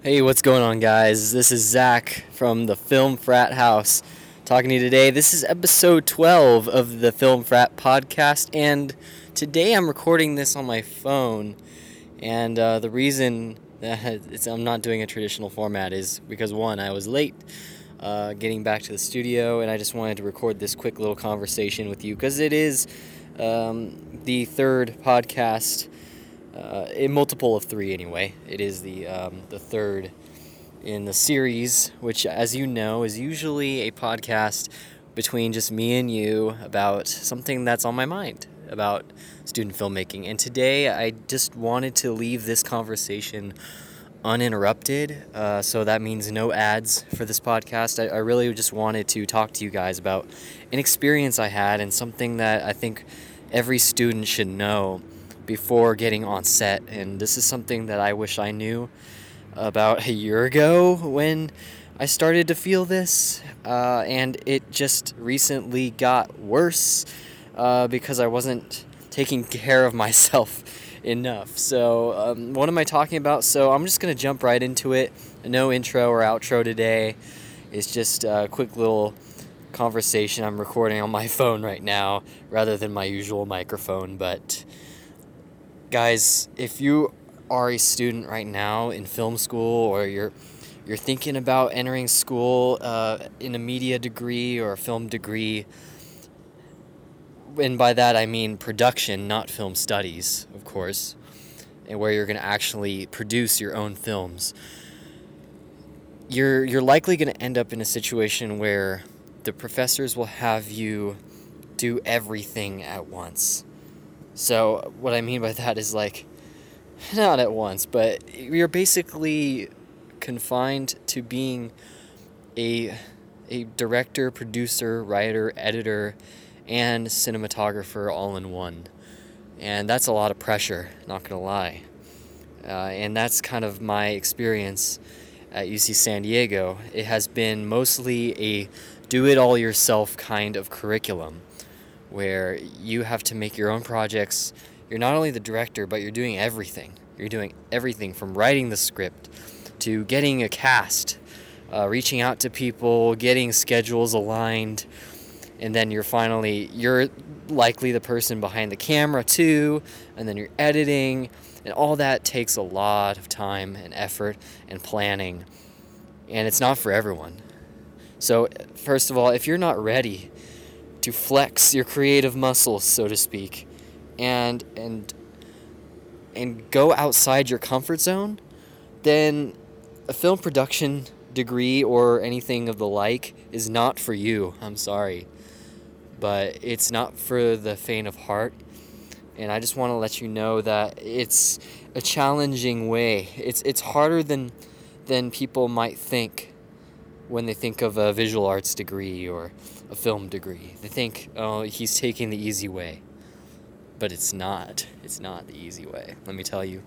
Hey, what's going on, guys? This is Zack from the Film Frat House talking to you today. This is episode 12 of the Film Frat podcast, and today I'm recording this on my phone. And uh, the reason that I'm not doing a traditional format is because one, I was late uh, getting back to the studio, and I just wanted to record this quick little conversation with you because it is um, the third podcast uh, a multiple of three anyway. It is the um, the third in the series, which, as you know, is usually a podcast between just me and you about something that's on my mind about student filmmaking. And today, I just wanted to leave this conversation uninterrupted. Uh, so that means no ads for this podcast. I, I really just wanted to talk to you guys about an experience I had and something that I think every student should know before getting on set. And this is something that I wish I knew about a year ago when I started to feel this. Uh, and it just recently got worse uh, because I wasn't taking care of myself enough. So, um, what am I talking about? So, I'm just going to jump right into it. No intro or outro today. It's just a quick little conversation I'm recording on my phone right now rather than my usual microphone. But guys, if you are a student right now in film school or you're you're thinking about entering school uh, in a media degree or a film degree, and by that I mean production, not film studies, of course, and where you're going to actually produce your own films. You're you're likely going to end up in a situation where the professors will have you do everything at once so, what I mean by that is like, not at once, but you're basically confined to being a, a director, producer, writer, editor, and cinematographer all in one. And that's a lot of pressure, not gonna lie. Uh, and that's kind of my experience at UC San Diego. It has been mostly a do it all yourself kind of curriculum where you have to make your own projects. You're not only the director, but you're doing everything. You're doing everything from writing the script to getting a cast, uh, reaching out to people, getting schedules aligned, and then you're finally you're likely the person behind the camera too, and then you're editing, and all that takes a lot of time and effort and planning, and it's not for everyone. So, first of all, if you're not ready to flex your creative muscles, so to speak, and and and go outside your comfort zone, then a film production degree or anything of the like is not for you. I'm sorry. But it's not for the faint of heart. And I just want to let you know that it's a challenging way. It's it's harder than than people might think when they think of a visual arts degree or a film degree. They think, oh, he's taking the easy way. But it's not. It's not the easy way, let me tell you.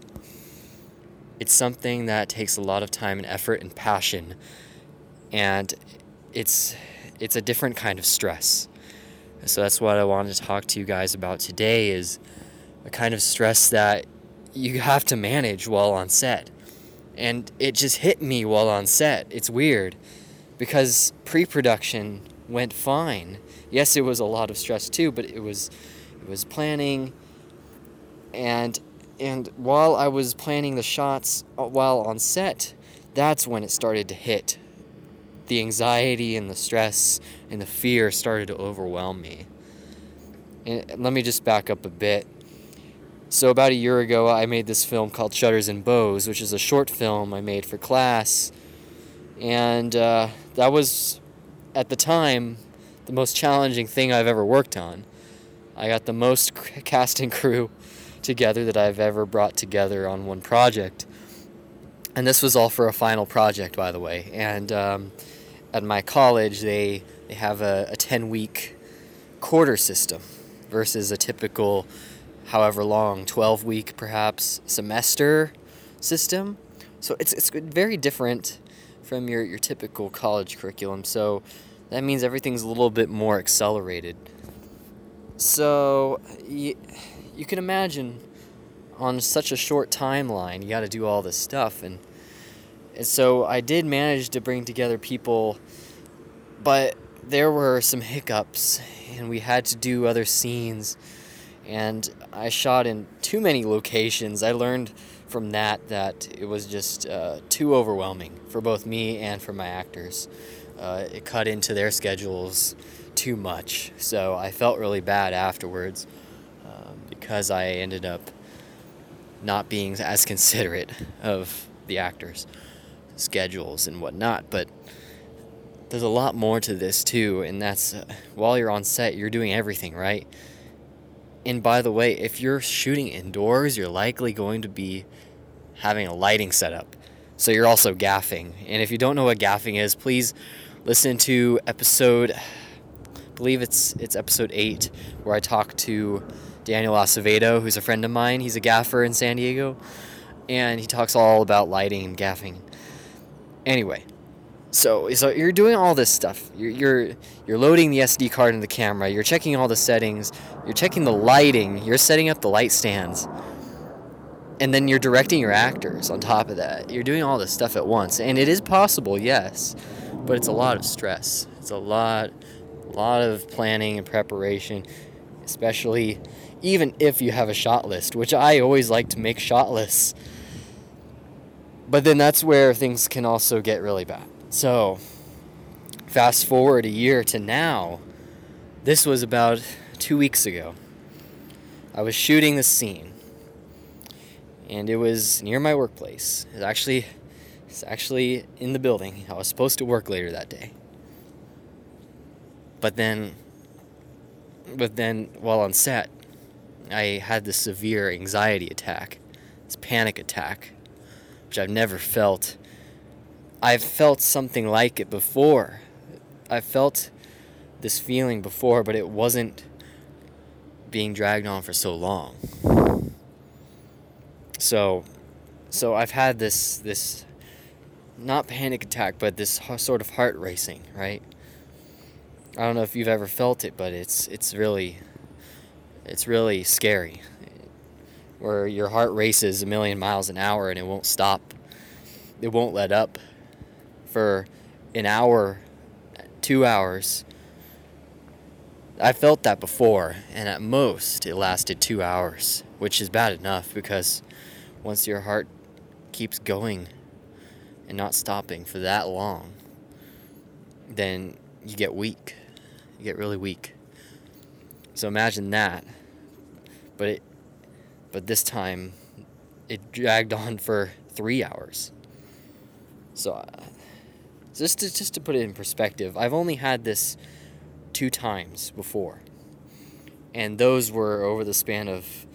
It's something that takes a lot of time and effort and passion. And it's it's a different kind of stress. So that's what I wanted to talk to you guys about today is a kind of stress that you have to manage while on set. And it just hit me while on set. It's weird because pre-production went fine. Yes, it was a lot of stress too, but it was it was planning and and while I was planning the shots uh, while on set, that's when it started to hit. The anxiety and the stress and the fear started to overwhelm me. And let me just back up a bit. So, about a year ago, I made this film called Shutters and Bows, which is a short film I made for class. And uh, that was, at the time, the most challenging thing I've ever worked on. I got the most casting crew together that I've ever brought together on one project. And this was all for a final project, by the way. And um, at my college, they, they have a, a 10 week quarter system versus a typical, however long, 12 week perhaps semester system. So it's, it's very different from your, your typical college curriculum. So that means everything's a little bit more accelerated. So you, you can imagine on such a short timeline, you got to do all this stuff. And And so I did manage to bring together people, but there were some hiccups, and we had to do other scenes. And I shot in too many locations. I learned from that that it was just uh, too overwhelming for both me and for my actors. Uh, it cut into their schedules too much, so I felt really bad afterwards um, because I ended up not being as considerate of the actors' schedules and whatnot. But there's a lot more to this too, and that's uh, while you're on set, you're doing everything right. And by the way, if you're shooting indoors, you're likely going to be having a lighting setup. So you're also gaffing. And if you don't know what gaffing is, please listen to episode I believe it's it's episode 8 where I talk to Daniel Acevedo, who's a friend of mine. He's a gaffer in San Diego, and he talks all about lighting and gaffing. Anyway, so so you're doing all this stuff. You're you're you're loading the SD card in the camera. You're checking all the settings. You're checking the lighting. You're setting up the light stands. And then you're directing your actors on top of that. You're doing all this stuff at once. And it is possible, yes, but it's a lot of stress. It's a lot a lot of planning and preparation, especially even if you have a shot list, which I always like to make shot lists. But then that's where things can also get really bad. So, fast forward a year to now, this was about two weeks ago. I was shooting the scene, and it was near my workplace. It's actually, it's actually in the building. I was supposed to work later that day. But then, but then while on set, I had this severe anxiety attack, this panic attack, which I've never felt. I've felt something like it before. I felt this feeling before, but it wasn't being dragged on for so long. So, so I've had this this not panic attack, but this sort of heart racing, right? I don't know if you've ever felt it, but it's it's really it's really scary. Where your heart races a million miles an hour and it won't stop. It won't let up for an hour, 2 hours. I felt that before, and at most it lasted 2 hours, which is bad enough because once your heart keeps going and not stopping for that long, then you get weak. You get really weak. So imagine that. But it but this time it dragged on for 3 hours. So uh, just to, just to put it in perspective, I've only had this two times before. And those were over the span of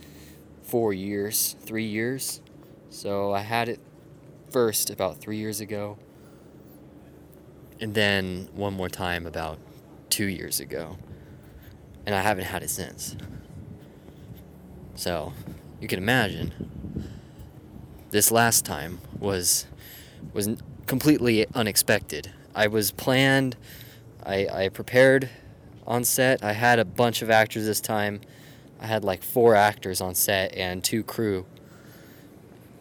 4 years, 3 years. So I had it first about 3 years ago. And then one more time about 2 years ago and I haven't had it since. So, you can imagine this last time was was completely unexpected. I was planned, I I prepared on set. I had a bunch of actors this time. I had like four actors on set and two crew.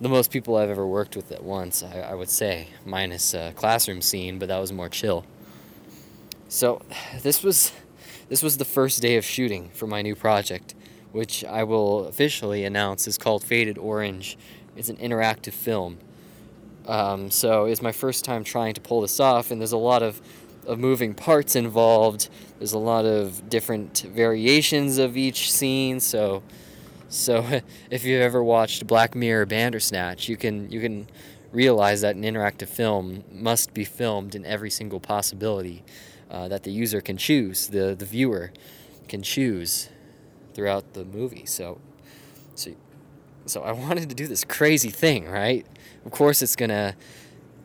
The most people I've ever worked with at once, I, I would say, minus a classroom scene, but that was more chill. So, this was this was the first day of shooting for my new project, which I will officially announce is called Faded Orange. It's an interactive film. Um, so it's my first time trying to pull this off, and there's a lot of, of moving parts involved. There's a lot of different variations of each scene. So, so if you've ever watched Black Mirror Bandersnatch, you can you can realize that an interactive film must be filmed in every single possibility uh, that the user can choose, the, the viewer can choose throughout the movie. So, so, so I wanted to do this crazy thing, right? Of course, it's gonna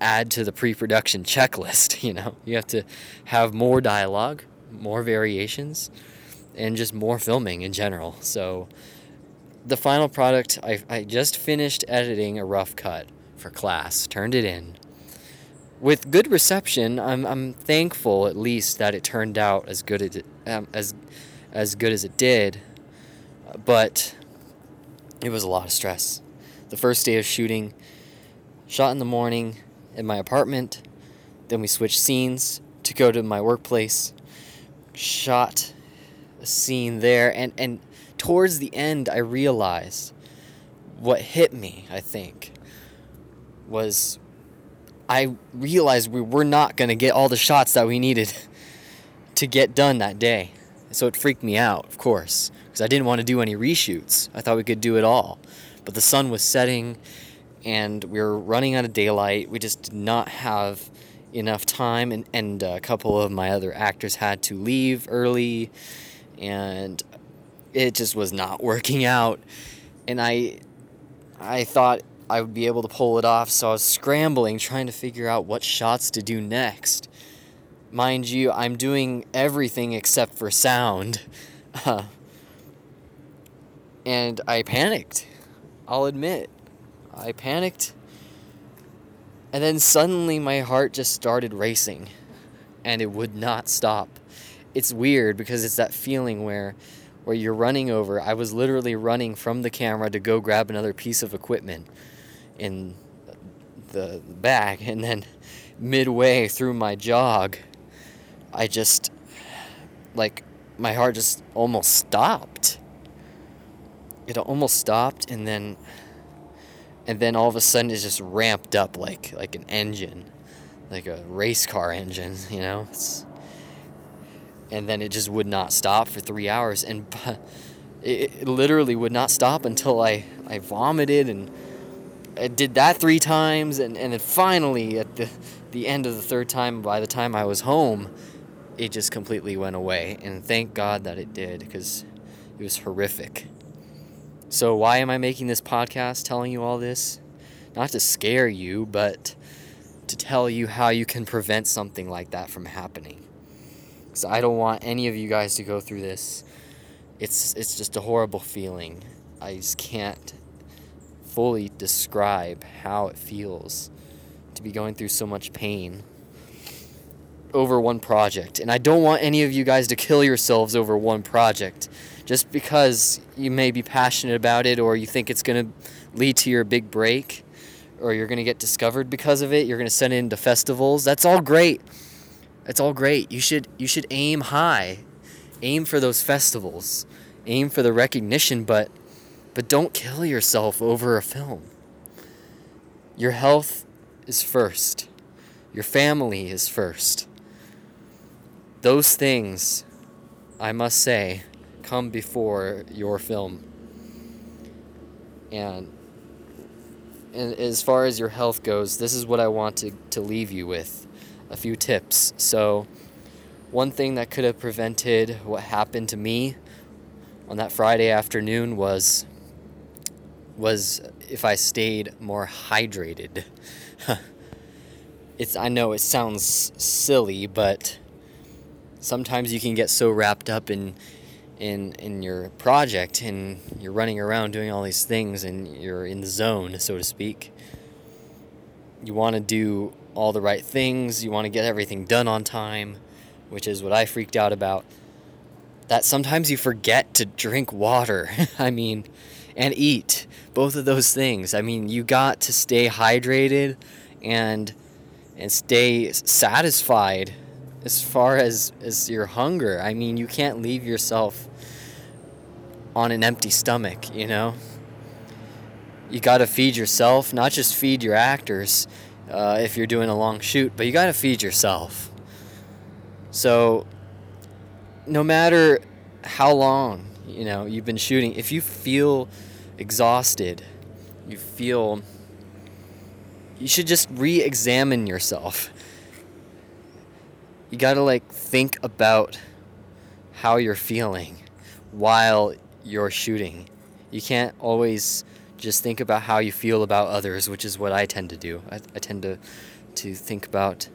add to the pre-production checklist. You know, you have to have more dialogue, more variations, and just more filming in general. So, the final product, I, I just finished editing a rough cut for class, turned it in with good reception, I'm, I'm thankful at least that it turned out as good as um, as as good as it did. But it was a lot of stress. The first day of shooting, shot in the morning, in my apartment. Then we switched scenes to go to my workplace. Shot a scene there, and and towards the end, I realized what hit me. I think was I realized we were not going to get all the shots that we needed to get done that day. So it freaked me out, of course, because I didn't want to do any reshoots. I thought we could do it all. But the sun was setting and we were running out of daylight. We just did not have enough time, and, and a couple of my other actors had to leave early, and it just was not working out. And I, I thought I would be able to pull it off, so I was scrambling, trying to figure out what shots to do next. Mind you, I'm doing everything except for sound. and I panicked. I'll admit. I panicked. And then suddenly my heart just started racing and it would not stop. It's weird because it's that feeling where where you're running over. I was literally running from the camera to go grab another piece of equipment in the bag and then midway through my jog I just like my heart just almost stopped. It almost stopped and then and then all of a sudden it's just ramped up like like an engine, like a race car engine, you know. It's, and then it just would not stop for three hours, and it, it literally would not stop until I I vomited and I did that three times, and and then finally at the the end of the third time, by the time I was home, it just completely went away, and thank God that it did because it was horrific. So, why am I making this podcast telling you all this? Not to scare you, but to tell you how you can prevent something like that from happening. Because I don't want any of you guys to go through this. It's, it's just a horrible feeling. I just can't fully describe how it feels to be going through so much pain over one project. And I don't want any of you guys to kill yourselves over one project just because you may be passionate about it or you think it's going to lead to your big break or you're going to get discovered because of it, you're going to send into festivals. That's all great. That's all great. You should you should aim high. Aim for those festivals. Aim for the recognition, but but don't kill yourself over a film. Your health is first. Your family is first. Those things, I must say, come before your film. And, and as far as your health goes, this is what I want to, to leave you with a few tips. So, one thing that could have prevented what happened to me on that Friday afternoon was was if I stayed more hydrated. it's I know it sounds silly, but sometimes you can get so wrapped up in in in your project and you're running around doing all these things and you're in the zone so to speak. You want to do all the right things. You want to get everything done on time which is what I freaked out about. That sometimes you forget to drink water i mean and eat. Both of those things. I mean you got to stay hydrated and and stay satisfied as far as as your hunger. I mean you can't leave yourself on an empty stomach, you know? You got to feed yourself, not just feed your actors uh, if you're doing a long shoot, but you got to feed yourself. So, no matter how long, you know, you've been shooting, if you feel exhausted, you feel you should just re-examine yourself. You got to like think about how you're feeling while you're shooting. You can't always just think about how you feel about others, which is what I tend to do. I, I tend to to think about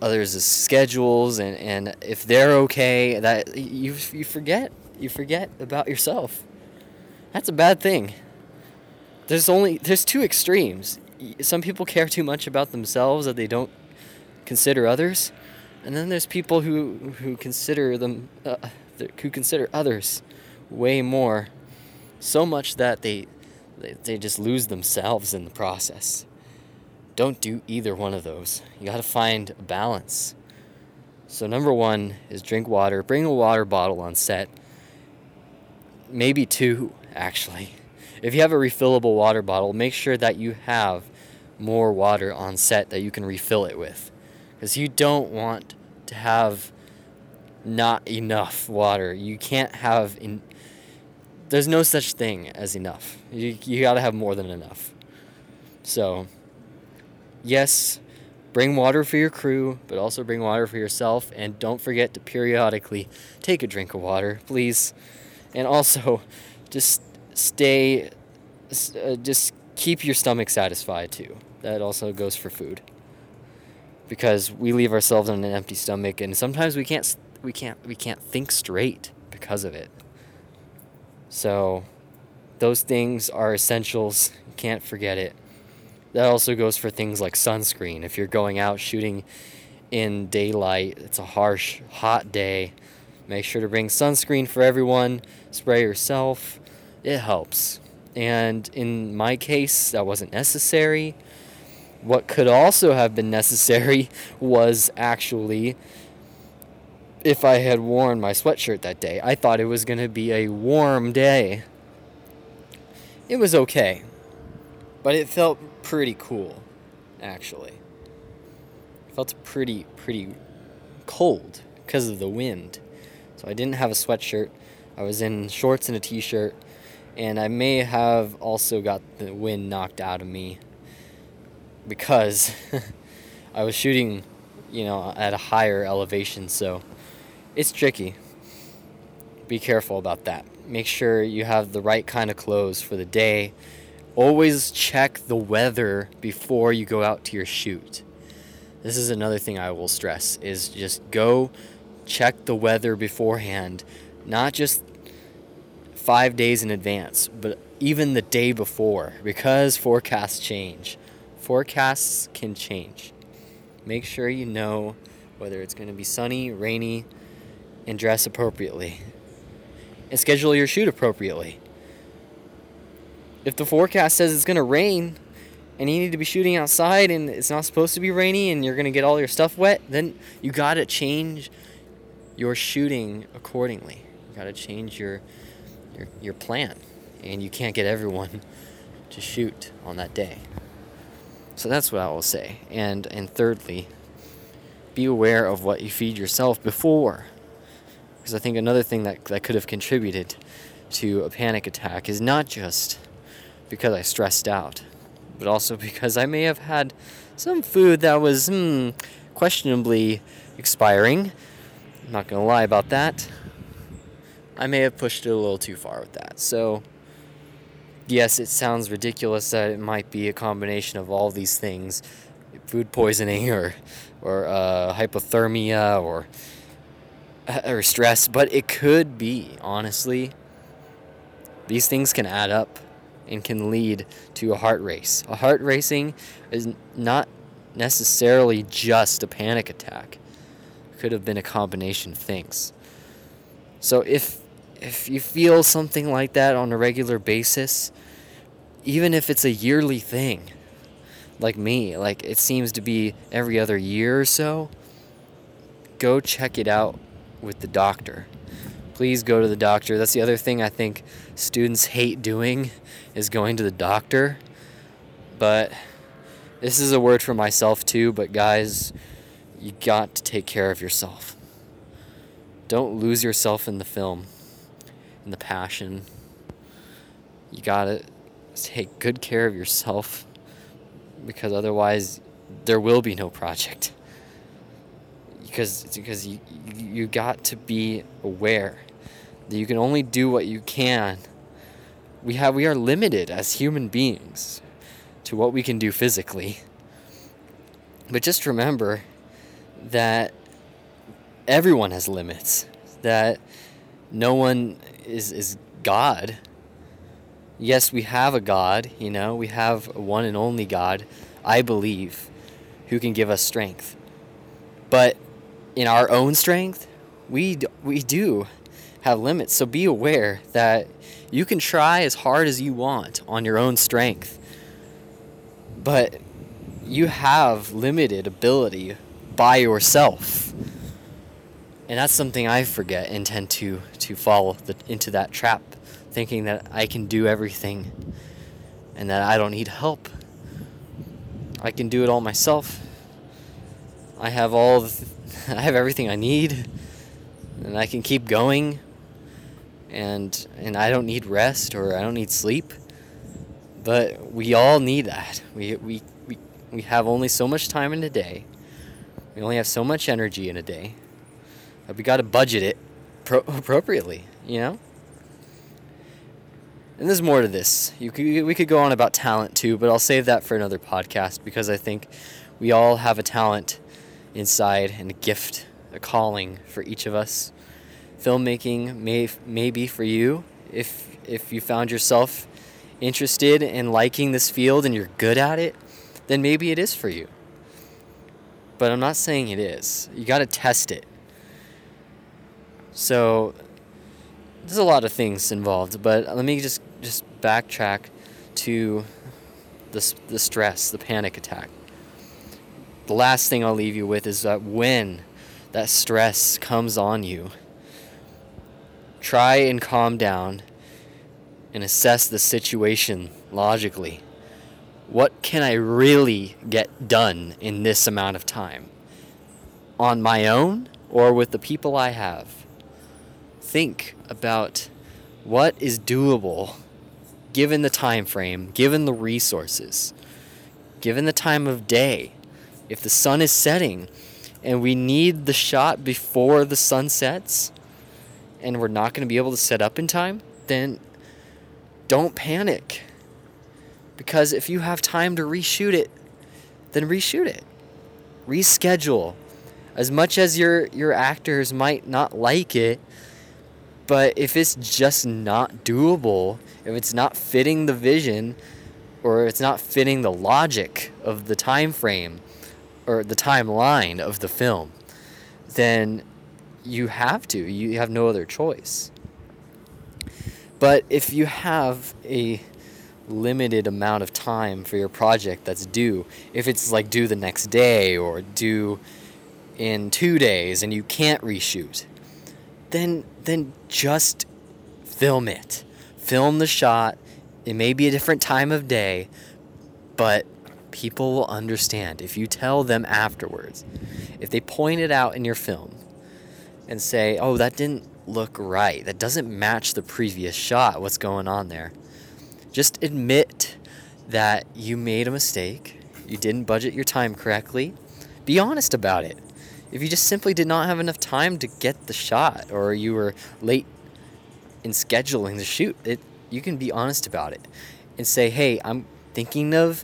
others' schedules and, and if they're okay, that you you forget you forget about yourself. That's a bad thing. There's only there's two extremes. Some people care too much about themselves that they don't consider others, and then there's people who who consider them uh, who consider others way more, so much that they, they, just lose themselves in the process. don't do either one of those. You got to find a balance. So, number one is drink water. Bring a water bottle on set. Maybe two, actually. If you have a refillable water bottle, make sure that you have more water on set that you can refill it with. Because you don't want to have not enough water. You can't have in there's no such thing as enough. You you got to have more than enough. So, yes, bring water for your crew, but also bring water for yourself and don't forget to periodically take a drink of water, please. And also just stay uh, just keep your stomach satisfied too. That also goes for food. Because we leave ourselves on an empty stomach and sometimes we can't we can't we can't think straight because of it. So those things are essentials. Can't forget it. That also goes for things like sunscreen. If you're going out shooting in daylight, it's a harsh, hot day. Make sure to bring sunscreen for everyone. Spray yourself. It helps. And in my case, that wasn't necessary. What could also have been necessary was actually if I had worn my sweatshirt that day. I thought it was going to be a warm day. It was okay, but it felt pretty cool, actually. It felt pretty, pretty cold because of the wind. So I didn't have a sweatshirt. I was in shorts and a t shirt, and I may have also got the wind knocked out of me because I was shooting, you know, at a higher elevation, so it's tricky. Be careful about that. Make sure you have the right kind of clothes for the day. Always check the weather before you go out to your shoot. This is another thing I will stress is just go check the weather beforehand, not just 5 days in advance, but even the day before because forecasts change. Forecasts can change. Make sure you know whether it's going to be sunny, rainy, and dress appropriately. And schedule your shoot appropriately. If the forecast says it's going to rain and you need to be shooting outside and it's not supposed to be rainy and you're going to get all your stuff wet, then you got to change your shooting accordingly. You got to change your, your your plan and you can't get everyone to shoot on that day. So that's what I will say. And and thirdly, be aware of what you feed yourself before because I think another thing that, that could have contributed to a panic attack is not just because I stressed out, but also because I may have had some food that was hmm, questionably expiring. I'm not going to lie about that. I may have pushed it a little too far with that. So, yes, it sounds ridiculous that it might be a combination of all these things food poisoning or, or uh, hypothermia or or stress, but it could be, honestly. These things can add up and can lead to a heart race. A heart racing is not necessarily just a panic attack. It could have been a combination of things. So if if you feel something like that on a regular basis, even if it's a yearly thing, like me, like it seems to be every other year or so, go check it out with the doctor. Please go to the doctor. That's the other thing I think students hate doing is going to the doctor. But this is a word for myself too, but guys, you got to take care of yourself. Don't lose yourself in the film, in the passion. You got to take good care of yourself because otherwise there will be no project because because you you got to be aware that you can only do what you can. We have we are limited as human beings to what we can do physically. But just remember that everyone has limits. That no one is is God. Yes, we have a God, you know, we have one and only God, I believe, who can give us strength. But in our own strength, we we do have limits. So be aware that you can try as hard as you want on your own strength. But you have limited ability by yourself. And that's something I forget and tend to to fall the, into that trap, thinking that I can do everything and that I don't need help. I can do it all myself. I have all the, I have everything I need and I can keep going and and I don't need rest or I don't need sleep. But we all need that. We we we, we have only so much time in a day. We only have so much energy in a day. But we got to budget it pro- appropriately, you know? And there's more to this. You could, we could go on about talent too, but I'll save that for another podcast because I think we all have a talent inside and a gift, a calling for each of us. Filmmaking may may be for you if if you found yourself interested in liking this field and you're good at it, then maybe it is for you. But I'm not saying it is. You got to test it. So there's a lot of things involved, but let me just just backtrack to the the stress, the panic attack. The last thing I'll leave you with is that when that stress comes on you, try and calm down and assess the situation logically. What can I really get done in this amount of time? On my own or with the people I have? Think about what is doable given the time frame, given the resources, given the time of day. If the sun is setting and we need the shot before the sun sets and we're not going to be able to set up in time, then don't panic. Because if you have time to reshoot it, then reshoot it. Reschedule. As much as your your actors might not like it, but if it's just not doable, if it's not fitting the vision or it's not fitting the logic of the time frame or the timeline of the film, then you have to. You have no other choice. But if you have a limited amount of time for your project that's due, if it's like due the next day or due in 2 days and you can't reshoot, then then just film it. Film the shot. It may be a different time of day, but people will understand if you tell them afterwards. If they point it out in your film and say, "Oh, that didn't look right. That doesn't match the previous shot. What's going on there? Just admit that you made a mistake. You didn't budget your time correctly. Be honest about it. If you just simply did not have enough time to get the shot or you were late in scheduling the shoot, it you can be honest about it and say, "Hey, I'm thinking of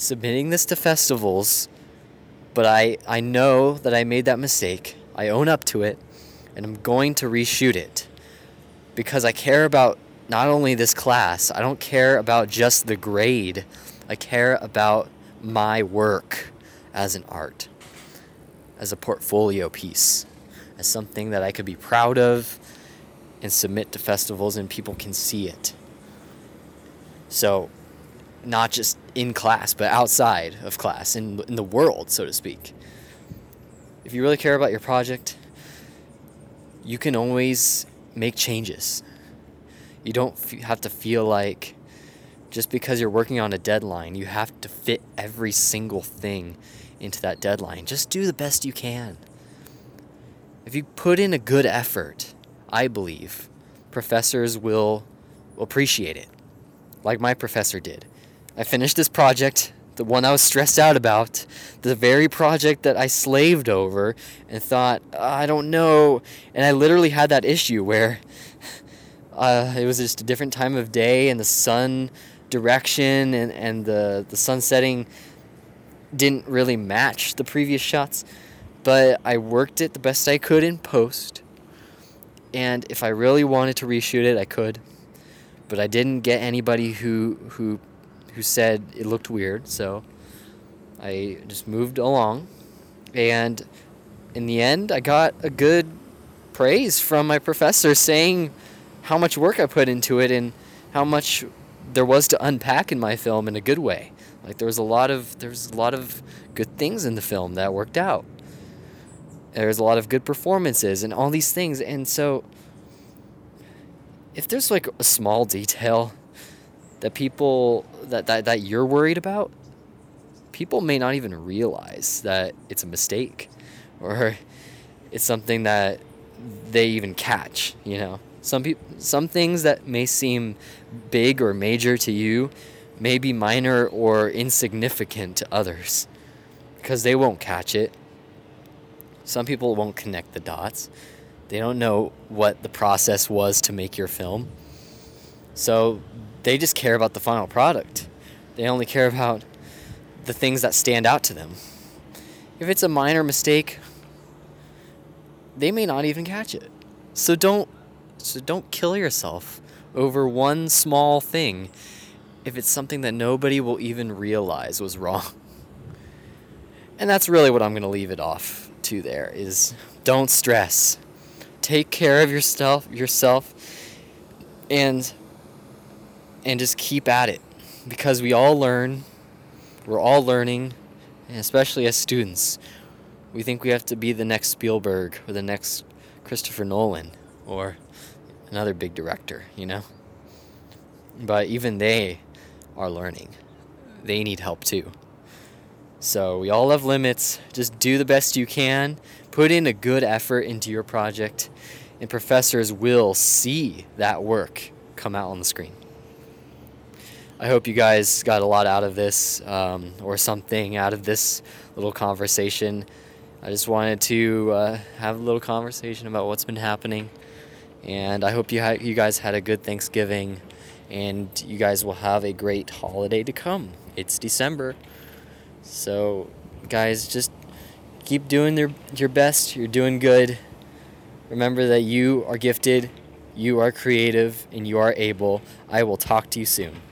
submitting this to festivals, but I I know that I made that mistake. I own up to it and I'm going to reshoot it because I care about not only this class, I don't care about just the grade. I care about my work as an art, as a portfolio piece, as something that I could be proud of and submit to festivals and people can see it. So, not just in class, but outside of class, in, in the world, so to speak. If you really care about your project, you can always make changes. You don't f- have to feel like just because you're working on a deadline, you have to fit every single thing into that deadline. Just do the best you can. If you put in a good effort, I believe professors will appreciate it, like my professor did. I finished this project the one I was stressed out about, the very project that I slaved over and thought, I don't know. And I literally had that issue where uh, it was just a different time of day and the sun direction and, and the, the sun setting didn't really match the previous shots. But I worked it the best I could in post. And if I really wanted to reshoot it, I could. But I didn't get anybody who, who who said it looked weird, so I just moved along. And in the end, I got a good praise from my professor saying how much work I put into it and how much there was to unpack in my film in a good way. Like there was a lot of there was a lot of good things in the film that worked out. There's a lot of good performances and all these things, and so if there's like a small detail that people that, that, that you're worried about, people may not even realize that it's a mistake or it's something that they even catch, you know. Some people some things that may seem big or major to you may be minor or insignificant to others because they won't catch it. Some people won't connect the dots. They don't know what the process was to make your film. So they just care about the final product. They only care about the things that stand out to them. If it's a minor mistake, they may not even catch it. So don't so don't kill yourself over one small thing if it's something that nobody will even realize was wrong. And that's really what I'm going to leave it off to there is don't stress. Take care of yourself yourself and and just keep at it because we all learn. We're all learning, and especially as students. We think we have to be the next Spielberg or the next Christopher Nolan or another big director, you know? But even they are learning. They need help too. So we all have limits. Just do the best you can. Put in a good effort into your project, and professors will see that work come out on the screen. I hope you guys got a lot out of this um, or something out of this little conversation. I just wanted to uh, have a little conversation about what's been happening. And I hope you, ha- you guys had a good Thanksgiving and you guys will have a great holiday to come. It's December. So, guys, just keep doing their, your best. You're doing good. Remember that you are gifted, you are creative, and you are able. I will talk to you soon.